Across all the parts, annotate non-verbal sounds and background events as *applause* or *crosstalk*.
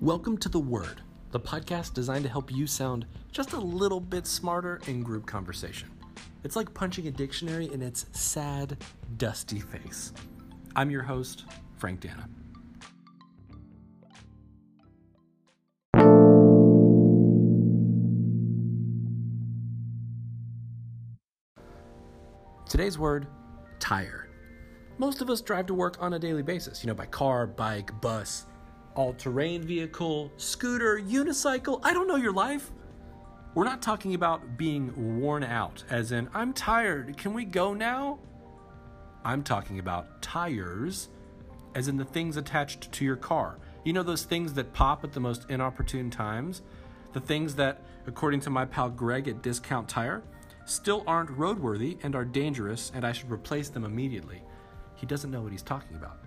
Welcome to The Word, the podcast designed to help you sound just a little bit smarter in group conversation. It's like punching a dictionary in its sad, dusty face. I'm your host, Frank Dana. Today's word, tire. Most of us drive to work on a daily basis, you know, by car, bike, bus, all terrain vehicle, scooter, unicycle. I don't know your life. We're not talking about being worn out, as in, I'm tired, can we go now? I'm talking about tires, as in the things attached to your car. You know those things that pop at the most inopportune times? The things that, according to my pal Greg at Discount Tire, still aren't roadworthy and are dangerous, and I should replace them immediately. He doesn't know what he's talking about.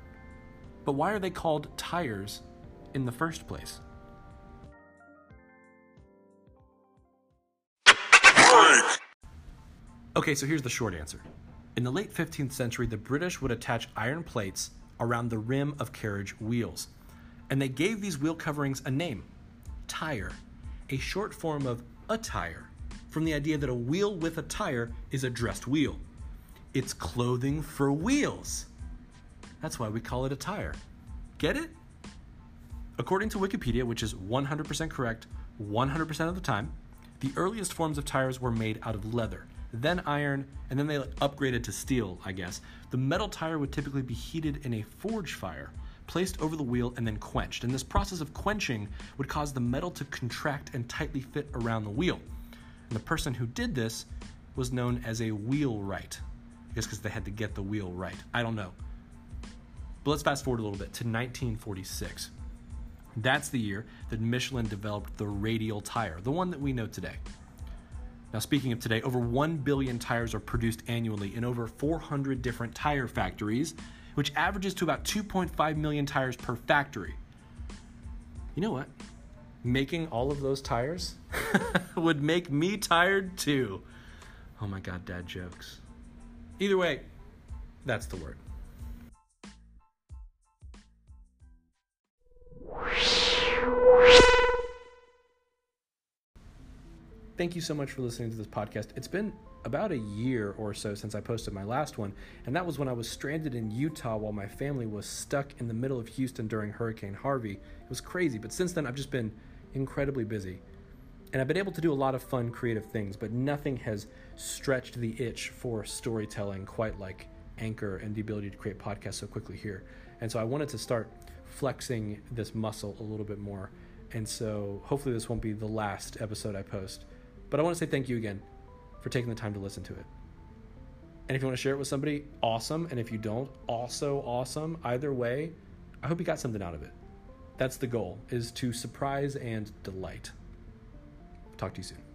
But why are they called tires in the first place? Okay, so here's the short answer. In the late 15th century, the British would attach iron plates around the rim of carriage wheels, and they gave these wheel coverings a name tire, a short form of attire, from the idea that a wheel with a tire is a dressed wheel. It's clothing for wheels. That's why we call it a tire. Get it? According to Wikipedia, which is 100% correct 100% of the time, the earliest forms of tires were made out of leather, then iron, and then they upgraded to steel, I guess. The metal tire would typically be heated in a forge fire, placed over the wheel, and then quenched. And this process of quenching would cause the metal to contract and tightly fit around the wheel. And the person who did this was known as a wheelwright. I guess because they had to get the wheel right. I don't know. But let's fast forward a little bit to 1946. That's the year that Michelin developed the radial tire, the one that we know today. Now, speaking of today, over 1 billion tires are produced annually in over 400 different tire factories, which averages to about 2.5 million tires per factory. You know what? Making all of those tires *laughs* would make me tired too. Oh my god, dad jokes. Either way, that's the word. Thank you so much for listening to this podcast. It's been about a year or so since I posted my last one, and that was when I was stranded in Utah while my family was stuck in the middle of Houston during Hurricane Harvey. It was crazy, but since then I've just been incredibly busy. And I've been able to do a lot of fun, creative things, but nothing has stretched the itch for storytelling quite like Anchor and the ability to create podcasts so quickly here. And so I wanted to start flexing this muscle a little bit more. And so hopefully this won't be the last episode I post. But I want to say thank you again for taking the time to listen to it. And if you want to share it with somebody, awesome. And if you don't, also awesome. Either way, I hope you got something out of it. That's the goal, is to surprise and delight. Talk to you soon.